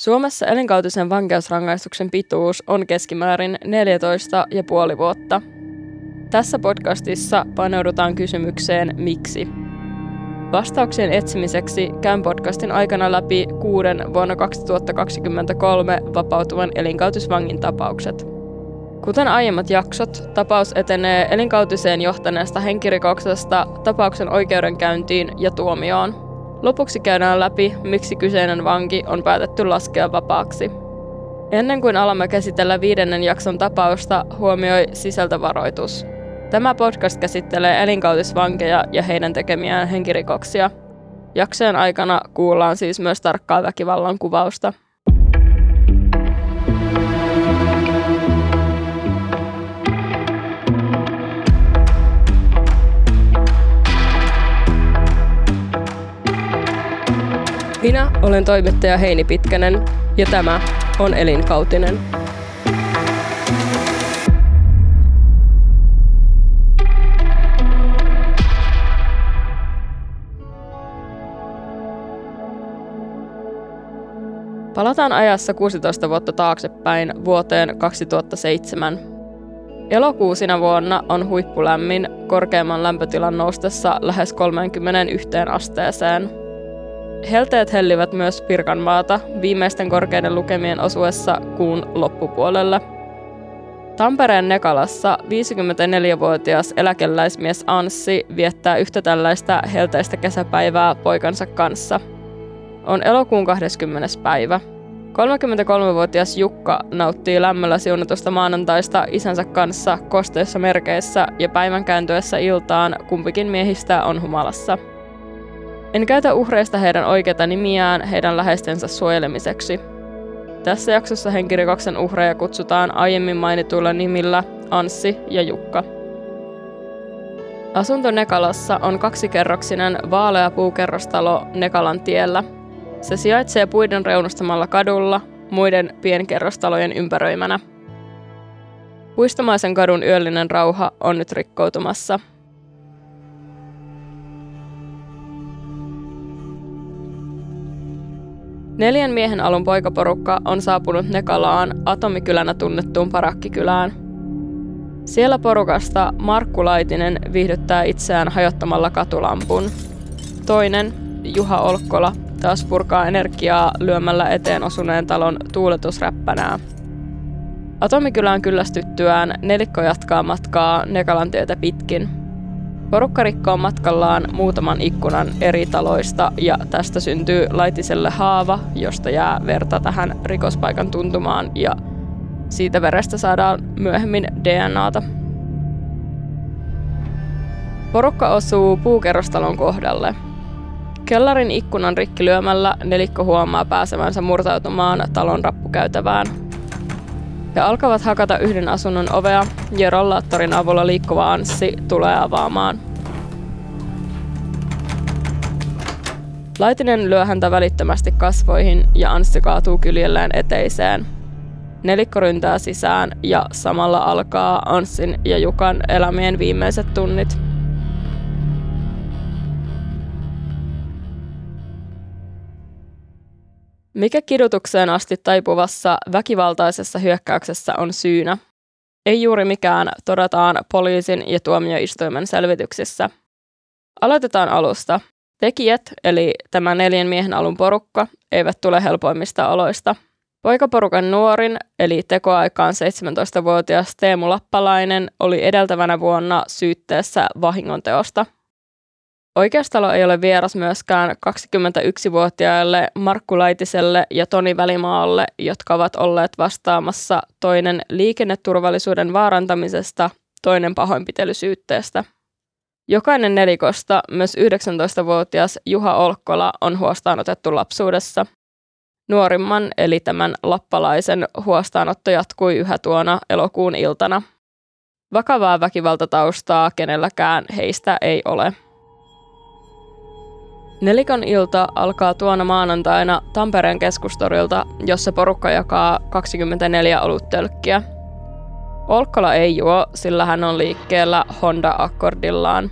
Suomessa elinkautisen vankeusrangaistuksen pituus on keskimäärin 14,5 vuotta. Tässä podcastissa paneudutaan kysymykseen miksi. Vastauksien etsimiseksi käyn podcastin aikana läpi kuuden vuonna 2023 vapautuvan elinkautisvangin tapaukset. Kuten aiemmat jaksot, tapaus etenee elinkautiseen johtaneesta henkirikoksesta tapauksen oikeudenkäyntiin ja tuomioon. Lopuksi käydään läpi, miksi kyseinen vanki on päätetty laskea vapaaksi. Ennen kuin alamme käsitellä viidennen jakson tapausta, huomioi sisältövaroitus. Tämä podcast käsittelee elinkautisvankeja ja heidän tekemiään henkirikoksia. Jaksojen aikana kuullaan siis myös tarkkaa väkivallan kuvausta. Minä olen toimittaja Heini Pitkänen ja tämä on Elinkautinen. Palataan ajassa 16 vuotta taaksepäin vuoteen 2007. Elokuusina vuonna on huippulämmin korkeamman lämpötilan noustessa lähes 31 asteeseen – Helteet hellivät myös Pirkanmaata viimeisten korkeiden lukemien osuessa kuun loppupuolelle. Tampereen Nekalassa 54-vuotias eläkeläismies Anssi viettää yhtä tällaista helteistä kesäpäivää poikansa kanssa. On elokuun 20. päivä. 33-vuotias Jukka nauttii lämmöllä siunatusta maanantaista isänsä kanssa kosteissa merkeissä ja päivän kääntyessä iltaan kumpikin miehistä on humalassa – en käytä uhreista heidän oikeita nimiään heidän läheistensä suojelemiseksi. Tässä jaksossa henkirikoksen uhreja kutsutaan aiemmin mainituilla nimillä Anssi ja Jukka. Asunto Nekalassa on kaksikerroksinen vaalea puukerrostalo Nekalan tiellä. Se sijaitsee puiden reunustamalla kadulla muiden pienkerrostalojen ympäröimänä. Puistomaisen kadun yöllinen rauha on nyt rikkoutumassa – Neljän miehen alun poikaporukka on saapunut Nekalaan atomikylänä tunnettuun parakkikylään. Siellä porukasta Markku Laitinen viihdyttää itseään hajottamalla katulampun. Toinen, Juha Olkkola, taas purkaa energiaa lyömällä eteen osuneen talon tuuletusräppänää. Atomikylään kyllästyttyään nelikko jatkaa matkaa Nekalan tietä pitkin – Porukka rikkoo matkallaan muutaman ikkunan eri taloista ja tästä syntyy laitiselle haava, josta jää verta tähän rikospaikan tuntumaan ja siitä verestä saadaan myöhemmin DNAta. Porukka osuu puukerrostalon kohdalle. Kellarin ikkunan rikki lyömällä nelikko huomaa pääsevänsä murtautumaan talon rappukäytävään – he alkavat hakata yhden asunnon ovea ja rollaattorin avulla liikkuva Anssi tulee avaamaan. Laitinen lyö häntä välittömästi kasvoihin ja Anssi kaatuu kyljelleen eteiseen. Nelikko ryntää sisään ja samalla alkaa Anssin ja Jukan elämien viimeiset tunnit. Mikä kidutukseen asti taipuvassa väkivaltaisessa hyökkäyksessä on syynä? Ei juuri mikään, todetaan poliisin ja tuomioistuimen selvityksissä. Aloitetaan alusta. Tekijät, eli tämä neljän miehen alun porukka, eivät tule helpoimmista oloista. Poikaporukan nuorin, eli tekoaikaan 17-vuotias Teemu Lappalainen, oli edeltävänä vuonna syytteessä vahingonteosta. Oikeustalo ei ole vieras myöskään 21-vuotiaille Markku Laitiselle ja Toni Välimaalle, jotka ovat olleet vastaamassa toinen liikenneturvallisuuden vaarantamisesta, toinen pahoinpitelysyytteestä. Jokainen nelikosta, myös 19-vuotias Juha Olkkola, on huostaanotettu lapsuudessa. Nuorimman, eli tämän lappalaisen, huostaanotto jatkui yhä tuona elokuun iltana. Vakavaa väkivaltataustaa kenelläkään heistä ei ole. Nelikon ilta alkaa tuona maanantaina Tampereen keskustorilta, jossa porukka jakaa 24 oluttölkkiä. Olkkola ei juo, sillä hän on liikkeellä Honda-akkordillaan.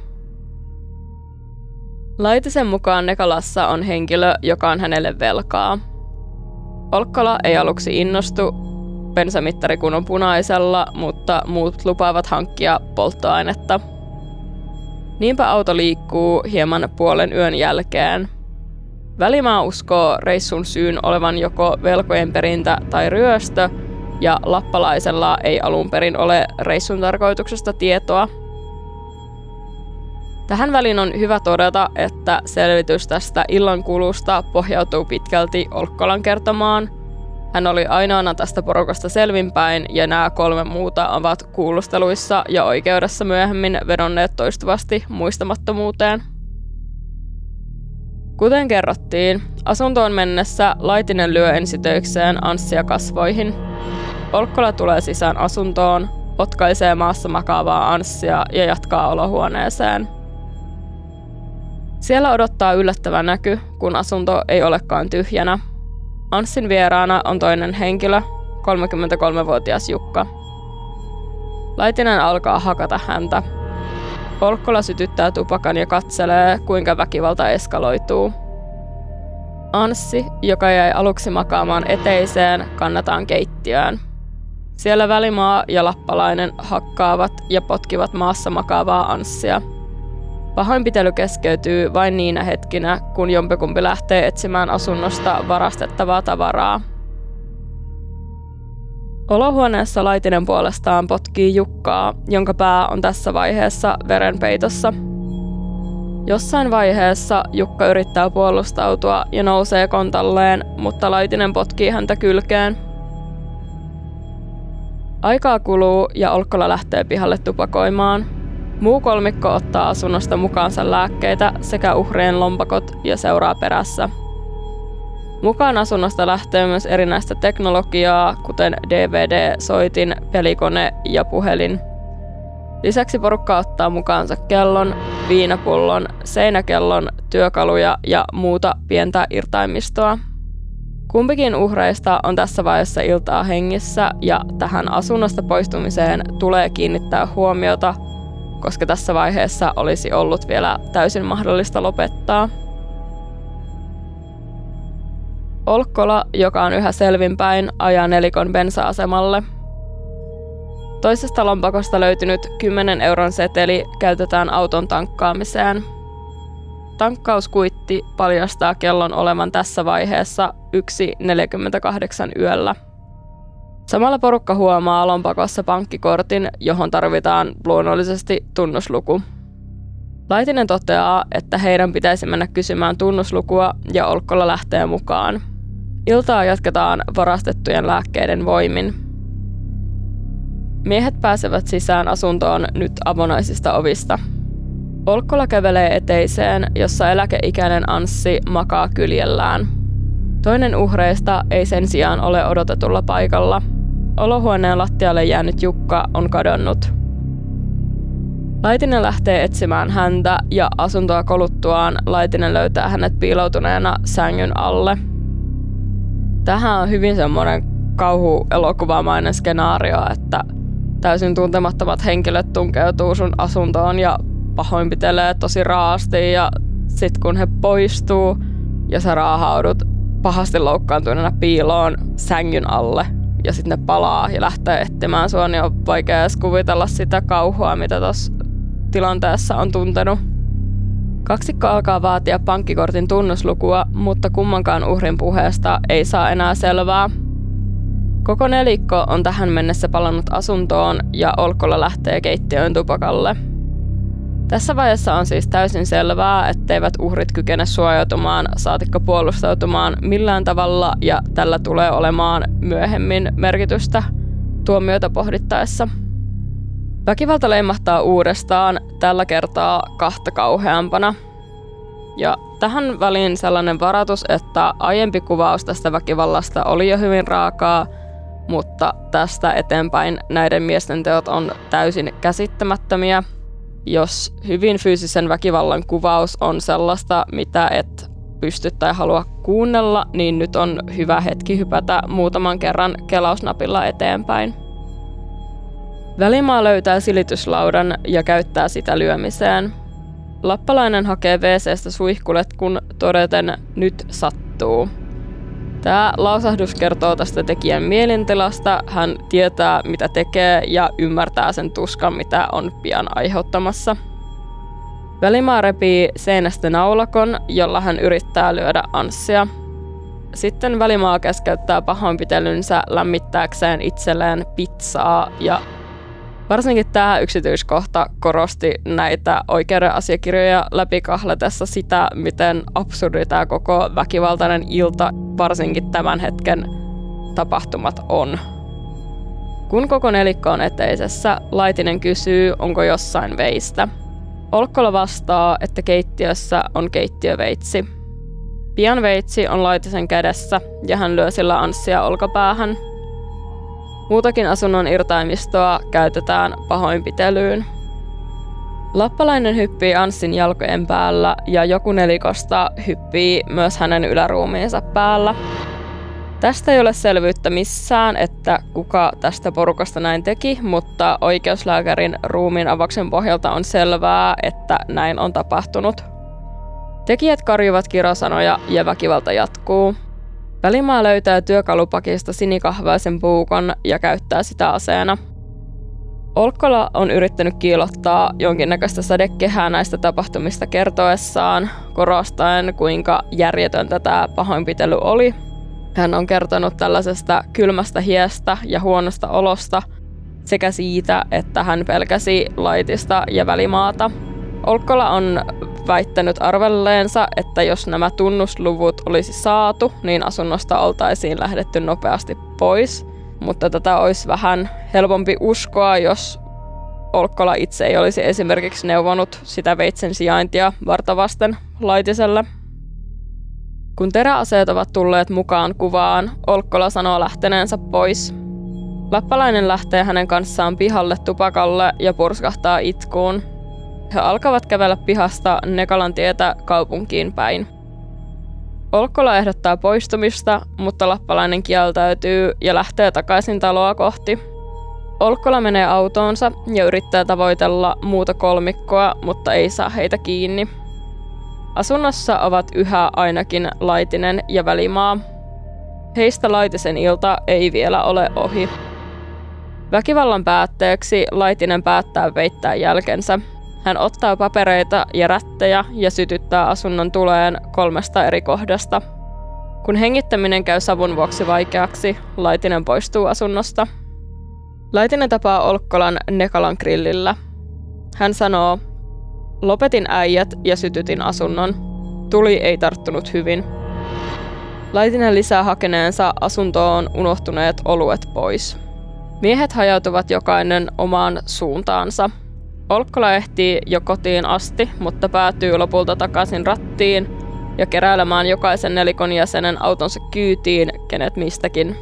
Laitisen mukaan Nekalassa on henkilö, joka on hänelle velkaa. Olkkola ei aluksi innostu, bensamittari kun on punaisella, mutta muut lupaavat hankkia polttoainetta. Niinpä auto liikkuu hieman puolen yön jälkeen. Välimaa uskoo reissun syyn olevan joko velkojen perintä tai ryöstö, ja lappalaisella ei alun perin ole reissun tarkoituksesta tietoa. Tähän väliin on hyvä todeta, että selvitys tästä illankulusta pohjautuu pitkälti Olkkolan kertomaan. Hän oli ainoana tästä porukasta selvinpäin ja nämä kolme muuta ovat kuulusteluissa ja oikeudessa myöhemmin vedonneet toistuvasti muistamattomuuteen. Kuten kerrottiin, asuntoon mennessä Laitinen lyö ensitöikseen Anssia kasvoihin. Olkkola tulee sisään asuntoon, potkaisee maassa makaavaa Anssia ja jatkaa olohuoneeseen – siellä odottaa yllättävä näky, kun asunto ei olekaan tyhjänä. Anssin vieraana on toinen henkilö, 33-vuotias Jukka. Laitinen alkaa hakata häntä. Polkkola sytyttää tupakan ja katselee, kuinka väkivalta eskaloituu. Anssi, joka jäi aluksi makaamaan eteiseen, kannataan keittiöön. Siellä Välimaa ja Lappalainen hakkaavat ja potkivat maassa makaavaa Anssia – Pahoinpitely keskeytyy vain niinä hetkinä, kun jompikumpi lähtee etsimään asunnosta varastettavaa tavaraa. Olohuoneessa Laitinen puolestaan potkii Jukkaa, jonka pää on tässä vaiheessa verenpeitossa. Jossain vaiheessa Jukka yrittää puolustautua ja nousee kontalleen, mutta Laitinen potkii häntä kylkeen. Aikaa kuluu ja Olkkola lähtee pihalle tupakoimaan – Muu kolmikko ottaa asunnosta mukaansa lääkkeitä sekä uhrien lompakot ja seuraa perässä. Mukaan asunnosta lähtee myös erinäistä teknologiaa, kuten DVD, soitin, pelikone ja puhelin. Lisäksi porukka ottaa mukaansa kellon, viinapullon, seinäkellon, työkaluja ja muuta pientä irtaimistoa. Kumpikin uhreista on tässä vaiheessa iltaa hengissä ja tähän asunnosta poistumiseen tulee kiinnittää huomiota – koska tässä vaiheessa olisi ollut vielä täysin mahdollista lopettaa. Olkkola, joka on yhä selvinpäin, ajaa nelikon bensa-asemalle. Toisesta lompakosta löytynyt 10 euron seteli käytetään auton tankkaamiseen. Tankkauskuitti paljastaa kellon olevan tässä vaiheessa 1.48 yöllä. Samalla porukka huomaa lompakossa pankkikortin, johon tarvitaan luonnollisesti tunnusluku. Laitinen toteaa, että heidän pitäisi mennä kysymään tunnuslukua ja Olkkola lähtee mukaan. Iltaa jatketaan varastettujen lääkkeiden voimin. Miehet pääsevät sisään asuntoon nyt avonaisista ovista. Olkkola kävelee eteiseen, jossa eläkeikäinen Anssi makaa kyljellään. Toinen uhreista ei sen sijaan ole odotetulla paikalla – Olohuoneen lattialle jäänyt Jukka on kadonnut. Laitinen lähtee etsimään häntä ja asuntoa koluttuaan Laitinen löytää hänet piiloutuneena sängyn alle. Tähän on hyvin semmoinen kauhuelokuvamainen skenaario, että täysin tuntemattomat henkilöt tunkeutuu sun asuntoon ja pahoinpitelee tosi raasti ja sit kun he poistuu ja sä raahaudut pahasti loukkaantuneena piiloon sängyn alle – ja sitten ne palaa ja lähtee etsimään sua, niin on vaikea edes kuvitella sitä kauhua, mitä tuossa tilanteessa on tuntenut. Kaksikko alkaa vaatia pankkikortin tunnuslukua, mutta kummankaan uhrin puheesta ei saa enää selvää. Koko nelikko on tähän mennessä palannut asuntoon ja Olkolla lähtee keittiöön tupakalle – tässä vaiheessa on siis täysin selvää, etteivät uhrit kykene suojautumaan saatikka puolustautumaan millään tavalla ja tällä tulee olemaan myöhemmin merkitystä tuomioita pohdittaessa. Väkivalta leimahtaa uudestaan, tällä kertaa kahta kauheampana. Ja tähän väliin sellainen varoitus, että aiempi kuvaus tästä väkivallasta oli jo hyvin raakaa, mutta tästä eteenpäin näiden miesten teot on täysin käsittämättömiä – jos hyvin fyysisen väkivallan kuvaus on sellaista, mitä et pysty tai halua kuunnella, niin nyt on hyvä hetki hypätä muutaman kerran kelausnapilla eteenpäin. Välimaa löytää silityslaudan ja käyttää sitä lyömiseen. Lappalainen hakee WCstä suihkulet, kun todeten nyt sattuu. Tämä lausahdus kertoo tästä tekijän mielentilasta. Hän tietää, mitä tekee ja ymmärtää sen tuskan, mitä on pian aiheuttamassa. Välimaa repii seinästä naulakon, jolla hän yrittää lyödä Anssia. Sitten Välimaa keskeyttää pahoinpitelynsä lämmittääkseen itselleen pizzaa ja Varsinkin tämä yksityiskohta korosti näitä oikeuden asiakirjoja läpikahletessa sitä, miten absurdi tämä koko väkivaltainen ilta, varsinkin tämän hetken tapahtumat on. Kun koko nelikko on eteisessä, Laitinen kysyy, onko jossain veistä. Olkkola vastaa, että keittiössä on keittiöveitsi. Pian veitsi on Laitisen kädessä ja hän lyö sillä Anssia olkapäähän – Muutakin asunnon irtaimistoa käytetään pahoinpitelyyn. Lappalainen hyppii Anssin jalkojen päällä ja joku nelikosta hyppii myös hänen yläruumiinsa päällä. Tästä ei ole selvyyttä missään, että kuka tästä porukasta näin teki, mutta oikeuslääkärin ruumiin avaksen pohjalta on selvää, että näin on tapahtunut. Tekijät karjuvat kirosanoja ja väkivalta jatkuu. Välimaa löytää työkalupakista sinikahvaisen puukon ja käyttää sitä aseena. Olkkola on yrittänyt kiilottaa jonkinnäköistä sadekehää näistä tapahtumista kertoessaan, korostaen kuinka järjetöntä tämä pahoinpitely oli. Hän on kertonut tällaisesta kylmästä hiestä ja huonosta olosta sekä siitä, että hän pelkäsi laitista ja välimaata. Olkkola on väittänyt arvelleensa, että jos nämä tunnusluvut olisi saatu, niin asunnosta oltaisiin lähdetty nopeasti pois. Mutta tätä olisi vähän helpompi uskoa, jos Olkkola itse ei olisi esimerkiksi neuvonut sitä veitsen sijaintia vartavasten laitiselle. Kun teräaseet ovat tulleet mukaan kuvaan, Olkkola sanoo lähteneensä pois. Lappalainen lähtee hänen kanssaan pihalle tupakalle ja purskahtaa itkuun. He alkavat kävellä pihasta Nekalan tietä kaupunkiin päin. Olkkola ehdottaa poistumista, mutta lappalainen kieltäytyy ja lähtee takaisin taloa kohti. Olkkola menee autoonsa ja yrittää tavoitella muuta kolmikkoa, mutta ei saa heitä kiinni. Asunnossa ovat yhä ainakin Laitinen ja Välimaa. Heistä Laitisen ilta ei vielä ole ohi. Väkivallan päätteeksi Laitinen päättää peittää jälkensä hän ottaa papereita ja rättejä ja sytyttää asunnon tuleen kolmesta eri kohdasta. Kun hengittäminen käy savun vuoksi vaikeaksi, Laitinen poistuu asunnosta. Laitinen tapaa Olkkolan Nekalan grillillä. Hän sanoo, lopetin äijät ja sytytin asunnon. Tuli ei tarttunut hyvin. Laitinen lisää hakeneensa asuntoon unohtuneet oluet pois. Miehet hajautuvat jokainen omaan suuntaansa – Olkkola ehtii jo kotiin asti, mutta päätyy lopulta takaisin rattiin ja keräilemään jokaisen nelikon jäsenen autonsa kyytiin, kenet mistäkin.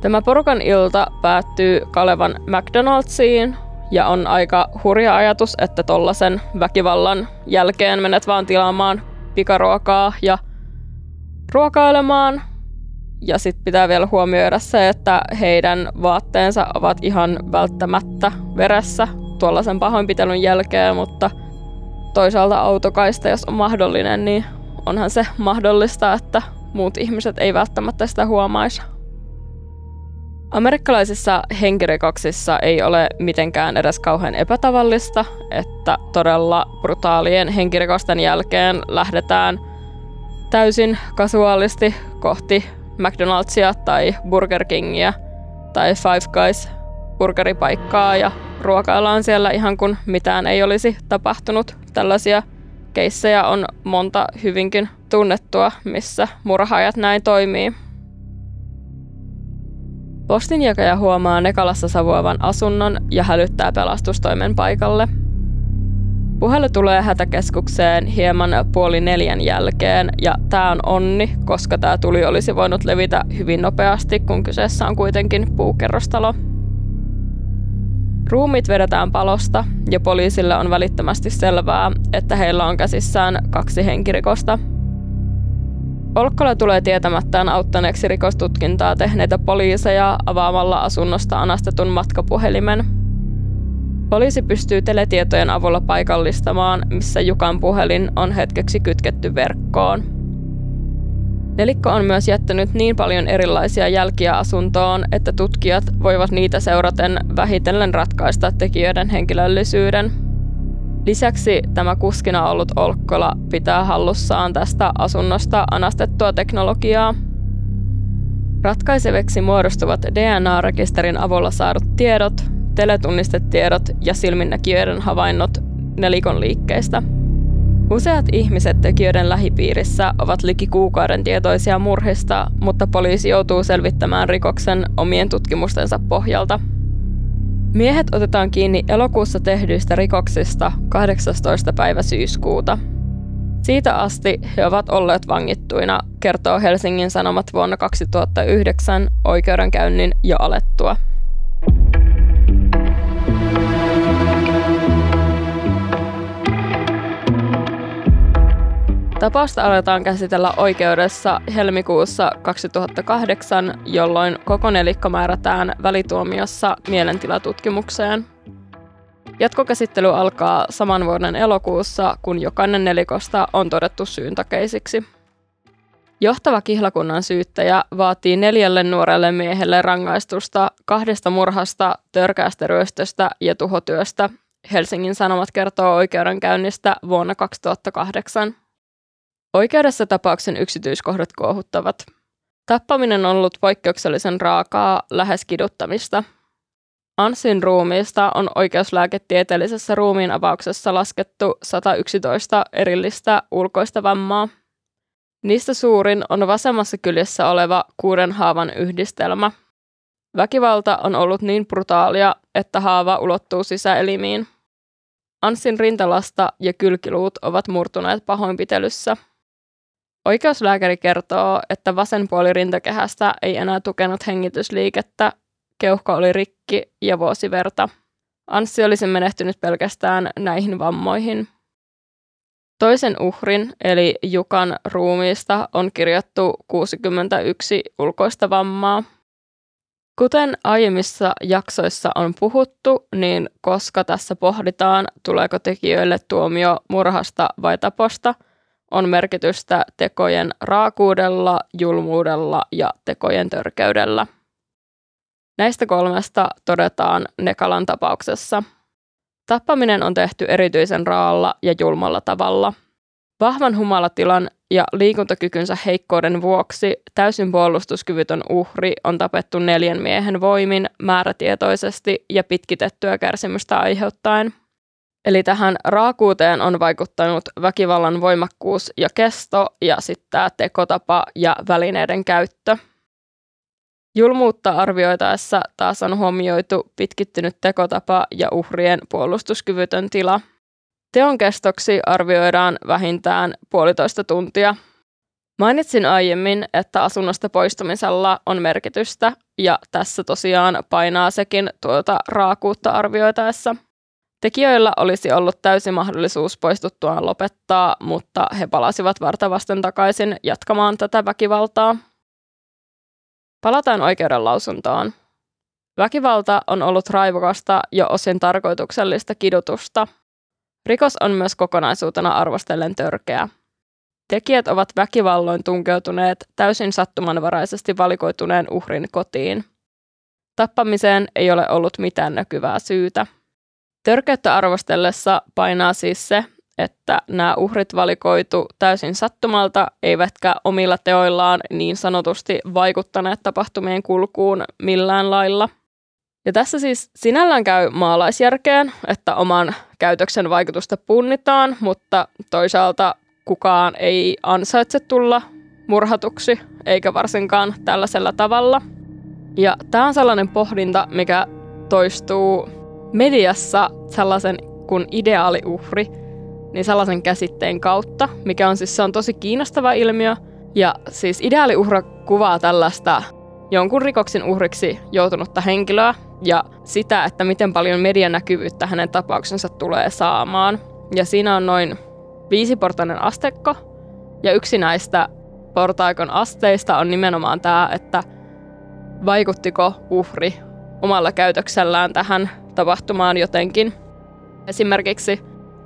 Tämä porukan ilta päättyy Kalevan McDonald'siin ja on aika hurja ajatus, että tollasen väkivallan jälkeen menet vaan tilaamaan pikaruokaa ja ruokailemaan. Ja sitten pitää vielä huomioida se, että heidän vaatteensa ovat ihan välttämättä veressä tuollaisen pahoinpitelyn jälkeen, mutta toisaalta autokaista, jos on mahdollinen, niin onhan se mahdollista, että muut ihmiset ei välttämättä sitä huomaisi. Amerikkalaisissa henkirikoksissa ei ole mitenkään edes kauhean epätavallista, että todella brutaalien henkirikosten jälkeen lähdetään täysin kasuaalisti kohti McDonald'sia tai Burger Kingia tai Five Guys burgeripaikkaa ja ruokaillaan siellä ihan kun mitään ei olisi tapahtunut. Tällaisia keissejä on monta hyvinkin tunnettua, missä murhaajat näin toimii. Postinjakaja huomaa Nekalassa savuavan asunnon ja hälyttää pelastustoimen paikalle. Puhelu tulee hätäkeskukseen hieman puoli neljän jälkeen ja tämä on onni, koska tämä tuli olisi voinut levitä hyvin nopeasti, kun kyseessä on kuitenkin puukerrostalo Ruumit vedetään palosta ja poliisille on välittömästi selvää, että heillä on käsissään kaksi henkirikosta. Olkkola tulee tietämättään auttaneeksi rikostutkintaa tehneitä poliiseja avaamalla asunnosta anastetun matkapuhelimen. Poliisi pystyy teletietojen avulla paikallistamaan, missä Jukan puhelin on hetkeksi kytketty verkkoon. Nelikko on myös jättänyt niin paljon erilaisia jälkiä asuntoon, että tutkijat voivat niitä seuraten vähitellen ratkaista tekijöiden henkilöllisyyden. Lisäksi tämä kuskina ollut Olkkola pitää hallussaan tästä asunnosta anastettua teknologiaa. Ratkaiseveksi muodostuvat DNA-rekisterin avulla saadut tiedot, teletunnistetiedot ja silminnäkijöiden havainnot nelikon liikkeistä – Useat ihmiset tekijöiden lähipiirissä ovat liki kuukauden tietoisia murhista, mutta poliisi joutuu selvittämään rikoksen omien tutkimustensa pohjalta. Miehet otetaan kiinni elokuussa tehdyistä rikoksista 18. päivä syyskuuta. Siitä asti he ovat olleet vangittuina, kertoo Helsingin Sanomat vuonna 2009 oikeudenkäynnin jo alettua. Tapausta aletaan käsitellä oikeudessa helmikuussa 2008, jolloin koko nelikko määrätään välituomiossa mielentilatutkimukseen. Jatkokäsittely alkaa saman vuoden elokuussa, kun jokainen nelikosta on todettu syyntakeisiksi. Johtava kihlakunnan syyttäjä vaatii neljälle nuorelle miehelle rangaistusta kahdesta murhasta, törkäästä ryöstöstä ja tuhotyöstä. Helsingin Sanomat kertoo oikeudenkäynnistä vuonna 2008. Oikeudessa tapauksen yksityiskohdat kuohuttavat. Tappaminen on ollut poikkeuksellisen raakaa, lähes kiduttamista. Ansin ruumiista on oikeuslääketieteellisessä ruumiin avauksessa laskettu 111 erillistä ulkoista vammaa. Niistä suurin on vasemmassa kyljessä oleva kuuden haavan yhdistelmä. Väkivalta on ollut niin brutaalia, että haava ulottuu sisäelimiin. Anssin rintalasta ja kylkiluut ovat murtuneet pahoinpitelyssä – Oikeuslääkäri kertoo, että vasen puoli rintakehästä ei enää tukenut hengitysliikettä, keuhko oli rikki ja vuosi verta. Anssi olisi menehtynyt pelkästään näihin vammoihin. Toisen uhrin, eli Jukan ruumiista, on kirjattu 61 ulkoista vammaa. Kuten aiemmissa jaksoissa on puhuttu, niin koska tässä pohditaan, tuleeko tekijöille tuomio murhasta vai taposta – on merkitystä tekojen raakuudella, julmuudella ja tekojen törkeydellä. Näistä kolmesta todetaan Nekalan tapauksessa. Tappaminen on tehty erityisen raalla ja julmalla tavalla. Vahvan humalatilan ja liikuntakykynsä heikkouden vuoksi täysin puolustuskyvytön uhri on tapettu neljän miehen voimin määrätietoisesti ja pitkitettyä kärsimystä aiheuttaen. Eli tähän raakuuteen on vaikuttanut väkivallan voimakkuus ja kesto ja sitten tämä tekotapa ja välineiden käyttö. Julmuutta arvioitaessa taas on huomioitu pitkittynyt tekotapa ja uhrien puolustuskyvytön tila. Teon kestoksi arvioidaan vähintään puolitoista tuntia. Mainitsin aiemmin, että asunnosta poistumisella on merkitystä, ja tässä tosiaan painaa sekin tuota raakuutta arvioitaessa – Tekijöillä olisi ollut täysi mahdollisuus poistuttuaan lopettaa, mutta he palasivat vartavasten takaisin jatkamaan tätä väkivaltaa. Palataan oikeuden lausuntoon. Väkivalta on ollut raivokasta jo osin tarkoituksellista kidutusta. Rikos on myös kokonaisuutena arvostellen törkeä. Tekijät ovat väkivalloin tunkeutuneet täysin sattumanvaraisesti valikoituneen uhrin kotiin. Tappamiseen ei ole ollut mitään näkyvää syytä. Törkeyttä arvostellessa painaa siis se, että nämä uhrit valikoitu täysin sattumalta, eivätkä omilla teoillaan niin sanotusti vaikuttaneet tapahtumien kulkuun millään lailla. Ja tässä siis sinällään käy maalaisjärkeen, että oman käytöksen vaikutusta punnitaan, mutta toisaalta kukaan ei ansaitse tulla murhatuksi, eikä varsinkaan tällaisella tavalla. Ja tämä on sellainen pohdinta, mikä toistuu mediassa sellaisen kuin ideaaliuhri, niin sellaisen käsitteen kautta, mikä on siis se on tosi kiinnostava ilmiö. Ja siis ideaaliuhra kuvaa tällaista jonkun rikoksen uhriksi joutunutta henkilöä ja sitä, että miten paljon medianäkyvyyttä hänen tapauksensa tulee saamaan. Ja siinä on noin viisiportainen astekko, ja yksi näistä portaikon asteista on nimenomaan tämä, että vaikuttiko uhri omalla käytöksellään tähän tapahtumaan jotenkin. Esimerkiksi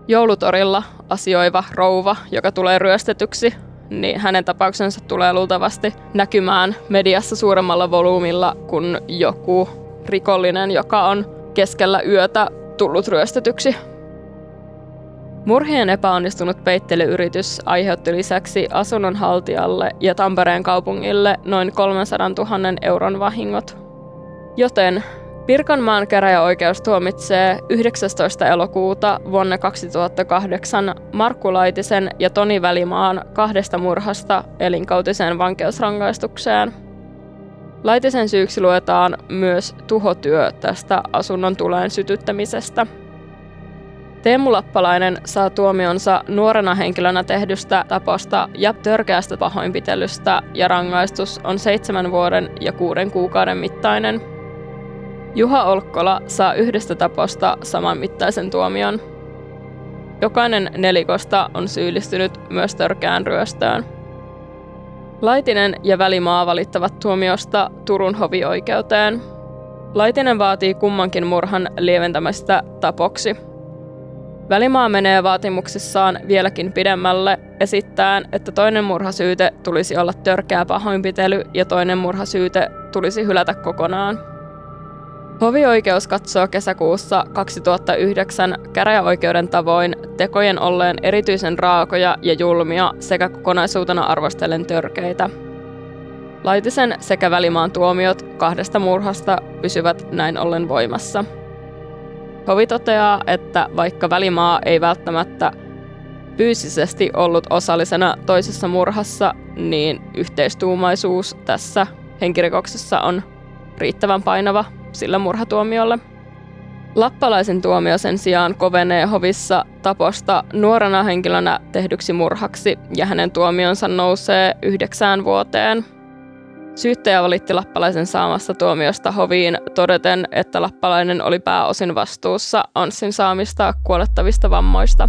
joulutorilla asioiva rouva, joka tulee ryöstetyksi, niin hänen tapauksensa tulee luultavasti näkymään mediassa suuremmalla volyymilla kuin joku rikollinen, joka on keskellä yötä tullut ryöstetyksi. Murhien epäonnistunut peittelyyritys aiheutti lisäksi asunnon haltijalle ja Tampereen kaupungille noin 300 000 euron vahingot. Joten Pirkanmaan käräjäoikeus tuomitsee 19. elokuuta vuonna 2008 Markku Laitisen ja Toni Välimaan kahdesta murhasta elinkautiseen vankeusrangaistukseen. Laitisen syyksi luetaan myös tuhotyö tästä asunnon tuleen sytyttämisestä. Teemu Lappalainen saa tuomionsa nuorena henkilönä tehdystä taposta ja törkeästä pahoinpitelystä ja rangaistus on seitsemän vuoden ja kuuden kuukauden mittainen – Juha Olkkola saa yhdestä taposta saman mittaisen tuomion. Jokainen nelikosta on syyllistynyt myös törkeään ryöstöön. Laitinen ja Välimaa valittavat tuomiosta Turun hovioikeuteen. Laitinen vaatii kummankin murhan lieventämistä tapoksi. Välimaa menee vaatimuksissaan vieläkin pidemmälle esittäen, että toinen murhasyyte tulisi olla törkeä pahoinpitely ja toinen murhasyyte tulisi hylätä kokonaan. Hovioikeus katsoo kesäkuussa 2009 käräjäoikeuden tavoin tekojen olleen erityisen raakoja ja julmia sekä kokonaisuutena arvostellen törkeitä. Laitisen sekä Välimaan tuomiot kahdesta murhasta pysyvät näin ollen voimassa. Hovi toteaa, että vaikka Välimaa ei välttämättä fyysisesti ollut osallisena toisessa murhassa, niin yhteistuumaisuus tässä henkirikoksessa on riittävän painava sillä murhatuomiolle. Lappalaisen tuomio sen sijaan kovenee hovissa taposta nuorena henkilönä tehdyksi murhaksi ja hänen tuomionsa nousee yhdeksään vuoteen. Syyttäjä valitti Lappalaisen saamasta tuomiosta hoviin todeten, että Lappalainen oli pääosin vastuussa Anssin saamista kuolettavista vammoista.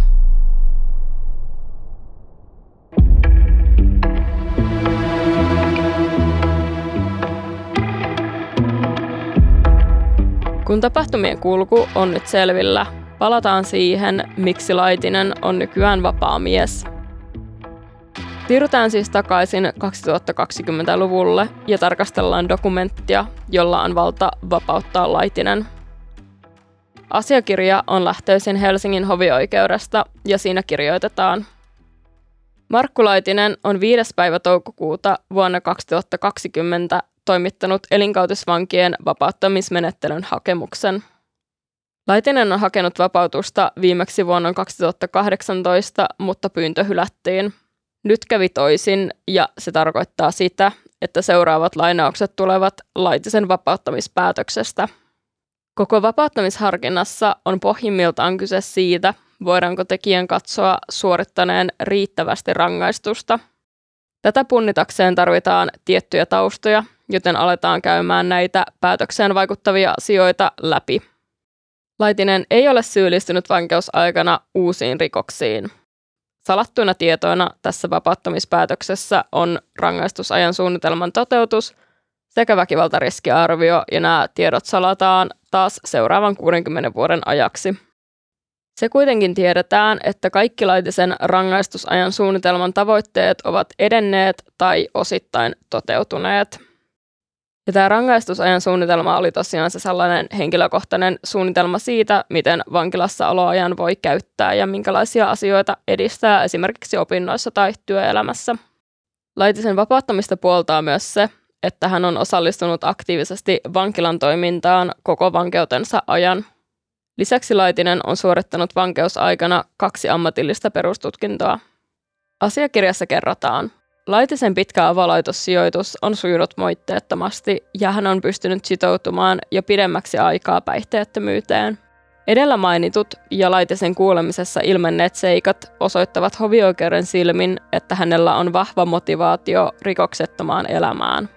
Kun tapahtumien kulku on nyt selvillä, palataan siihen, miksi Laitinen on nykyään vapaa mies. Siirrytään siis takaisin 2020-luvulle ja tarkastellaan dokumenttia, jolla on valta vapauttaa Laitinen. Asiakirja on lähtöisin Helsingin hovioikeudesta ja siinä kirjoitetaan. Markku Laitinen on 5. päivä toukokuuta vuonna 2020 toimittanut elinkautisvankien vapauttamismenettelyn hakemuksen. Laitinen on hakenut vapautusta viimeksi vuonna 2018, mutta pyyntö hylättiin. Nyt kävi toisin ja se tarkoittaa sitä, että seuraavat lainaukset tulevat Laitisen vapauttamispäätöksestä. Koko vapauttamisharkinnassa on pohjimmiltaan kyse siitä, voidaanko tekijän katsoa suorittaneen riittävästi rangaistusta. Tätä punnitakseen tarvitaan tiettyjä taustoja, joten aletaan käymään näitä päätökseen vaikuttavia asioita läpi. Laitinen ei ole syyllistynyt vankeusaikana uusiin rikoksiin. Salattuina tietoina tässä vapauttamispäätöksessä on rangaistusajan suunnitelman toteutus sekä väkivaltariskiarvio, ja nämä tiedot salataan taas seuraavan 60 vuoden ajaksi. Se kuitenkin tiedetään, että kaikki laitisen rangaistusajan suunnitelman tavoitteet ovat edenneet tai osittain toteutuneet. Ja tämä rangaistusajan suunnitelma oli tosiaan se sellainen henkilökohtainen suunnitelma siitä, miten vankilassa oloajan voi käyttää ja minkälaisia asioita edistää esimerkiksi opinnoissa tai työelämässä. Laitisen vapauttamista puoltaa myös se, että hän on osallistunut aktiivisesti vankilan toimintaan koko vankeutensa ajan. Lisäksi Laitinen on suorittanut vankeusaikana kaksi ammatillista perustutkintoa. Asiakirjassa kerrotaan, Laitisen pitkä avolaitossijoitus on sujunut moitteettomasti ja hän on pystynyt sitoutumaan jo pidemmäksi aikaa päihteettömyyteen. Edellä mainitut ja Laitisen kuulemisessa ilmenneet seikat osoittavat hovioikeuden silmin, että hänellä on vahva motivaatio rikoksettomaan elämään.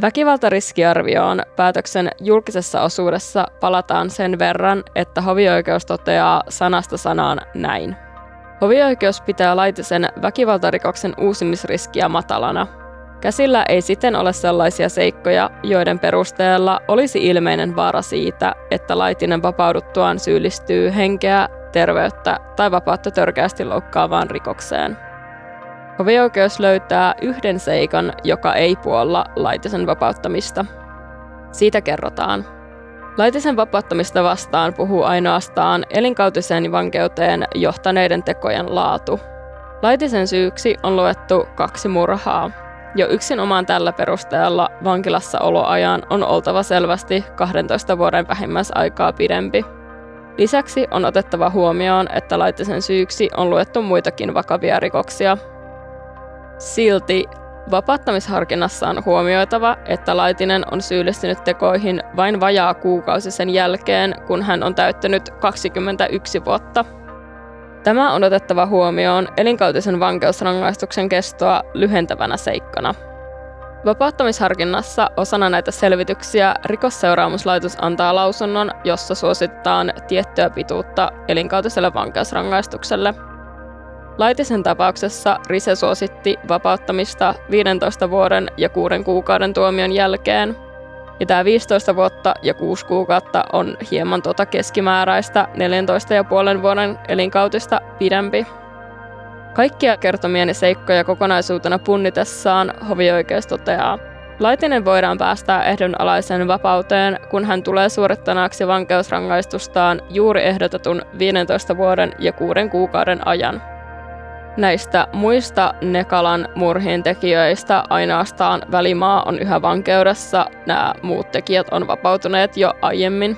Väkivaltariskiarvioon päätöksen julkisessa osuudessa palataan sen verran, että hovioikeus toteaa sanasta sanaan näin. Hovioikeus pitää laitisen väkivaltarikoksen uusimisriskiä matalana. Käsillä ei siten ole sellaisia seikkoja, joiden perusteella olisi ilmeinen vaara siitä, että laitinen vapauduttuaan syyllistyy henkeä, terveyttä tai vapautta törkeästi loukkaavaan rikokseen. Hovioikeus löytää yhden seikan, joka ei puolla Laitisen vapauttamista. Siitä kerrotaan. Laitisen vapauttamista vastaan puhuu ainoastaan elinkautiseen vankeuteen johtaneiden tekojen laatu. Laitisen syyksi on luettu kaksi murhaa. Jo yksin omaan tällä perusteella vankilassa oloajan on oltava selvästi 12 vuoden vähimmäisaikaa pidempi. Lisäksi on otettava huomioon, että Laitisen syyksi on luettu muitakin vakavia rikoksia. Silti vapauttamisharkinnassa on huomioitava, että Laitinen on syyllistynyt tekoihin vain vajaa kuukausi sen jälkeen, kun hän on täyttänyt 21 vuotta. Tämä on otettava huomioon elinkautisen vankeusrangaistuksen kestoa lyhentävänä seikkana. Vapauttamisharkinnassa osana näitä selvityksiä rikosseuraamuslaitos antaa lausunnon, jossa suositetaan tiettyä pituutta elinkautiselle vankeusrangaistukselle. Laitisen tapauksessa Rise suositti vapauttamista 15 vuoden ja 6 kuukauden tuomion jälkeen, ja tämä 15 vuotta ja 6 kuukautta on hieman tuota keskimääräistä 14,5 vuoden elinkautista pidempi. Kaikkia kertomieni seikkoja kokonaisuutena punnitessaan hovioikeus toteaa, Laitinen voidaan päästää ehdonalaisen vapauteen, kun hän tulee suorittanaksi vankeusrangaistustaan juuri ehdotetun 15 vuoden ja 6 kuukauden ajan. Näistä muista Nekalan murhien tekijöistä ainoastaan Välimaa on yhä vankeudessa, nämä muut tekijät on vapautuneet jo aiemmin.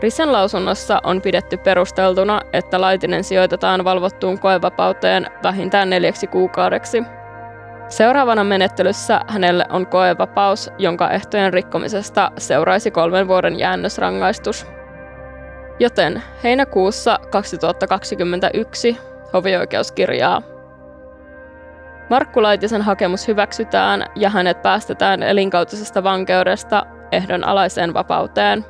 Risen lausunnossa on pidetty perusteltuna, että Laitinen sijoitetaan valvottuun koevapauteen vähintään neljäksi kuukaudeksi. Seuraavana menettelyssä hänelle on koevapaus, jonka ehtojen rikkomisesta seuraisi kolmen vuoden jäännösrangaistus. Joten heinäkuussa 2021 hovioikeuskirjaa. Markku Laitisen hakemus hyväksytään ja hänet päästetään elinkautisesta vankeudesta ehdonalaiseen vapauteen.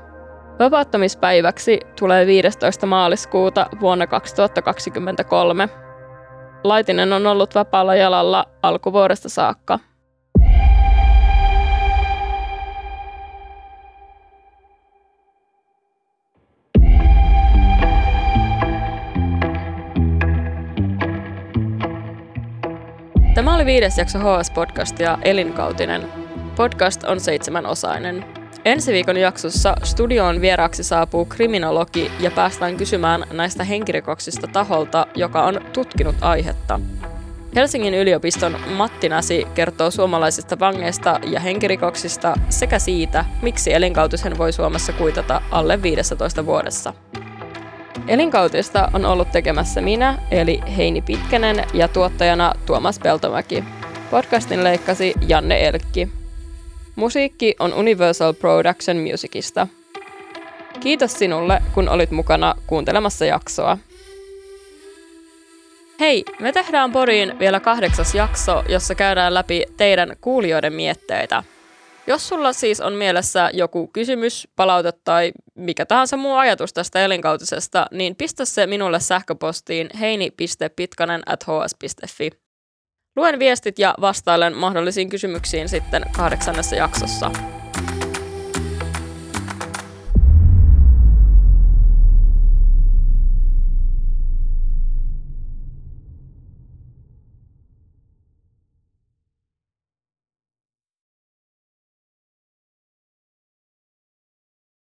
Vapauttamispäiväksi tulee 15. maaliskuuta vuonna 2023. Laitinen on ollut vapaalla jalalla alkuvuodesta saakka. Oli viides jakso HS-podcastia Elinkautinen. Podcast on seitsemänosainen. Ensi viikon jaksossa studioon vieraaksi saapuu kriminologi ja päästään kysymään näistä henkirikoksista taholta, joka on tutkinut aihetta. Helsingin yliopiston Matti Näsi kertoo suomalaisista vangeista ja henkirikoksista sekä siitä, miksi elinkautisen voi Suomessa kuitata alle 15 vuodessa. Elinkautista on ollut tekemässä minä, eli Heini Pitkänen, ja tuottajana Tuomas Peltomäki. Podcastin leikkasi Janne Elkki. Musiikki on Universal Production Musicista. Kiitos sinulle, kun olit mukana kuuntelemassa jaksoa. Hei, me tehdään Poriin vielä kahdeksas jakso, jossa käydään läpi teidän kuulijoiden mietteitä – jos sulla siis on mielessä joku kysymys, palaute tai mikä tahansa muu ajatus tästä elinkautisesta, niin pistä se minulle sähköpostiin heini.pitkanen at. Luen viestit ja vastailen mahdollisiin kysymyksiin sitten kahdeksannessa jaksossa.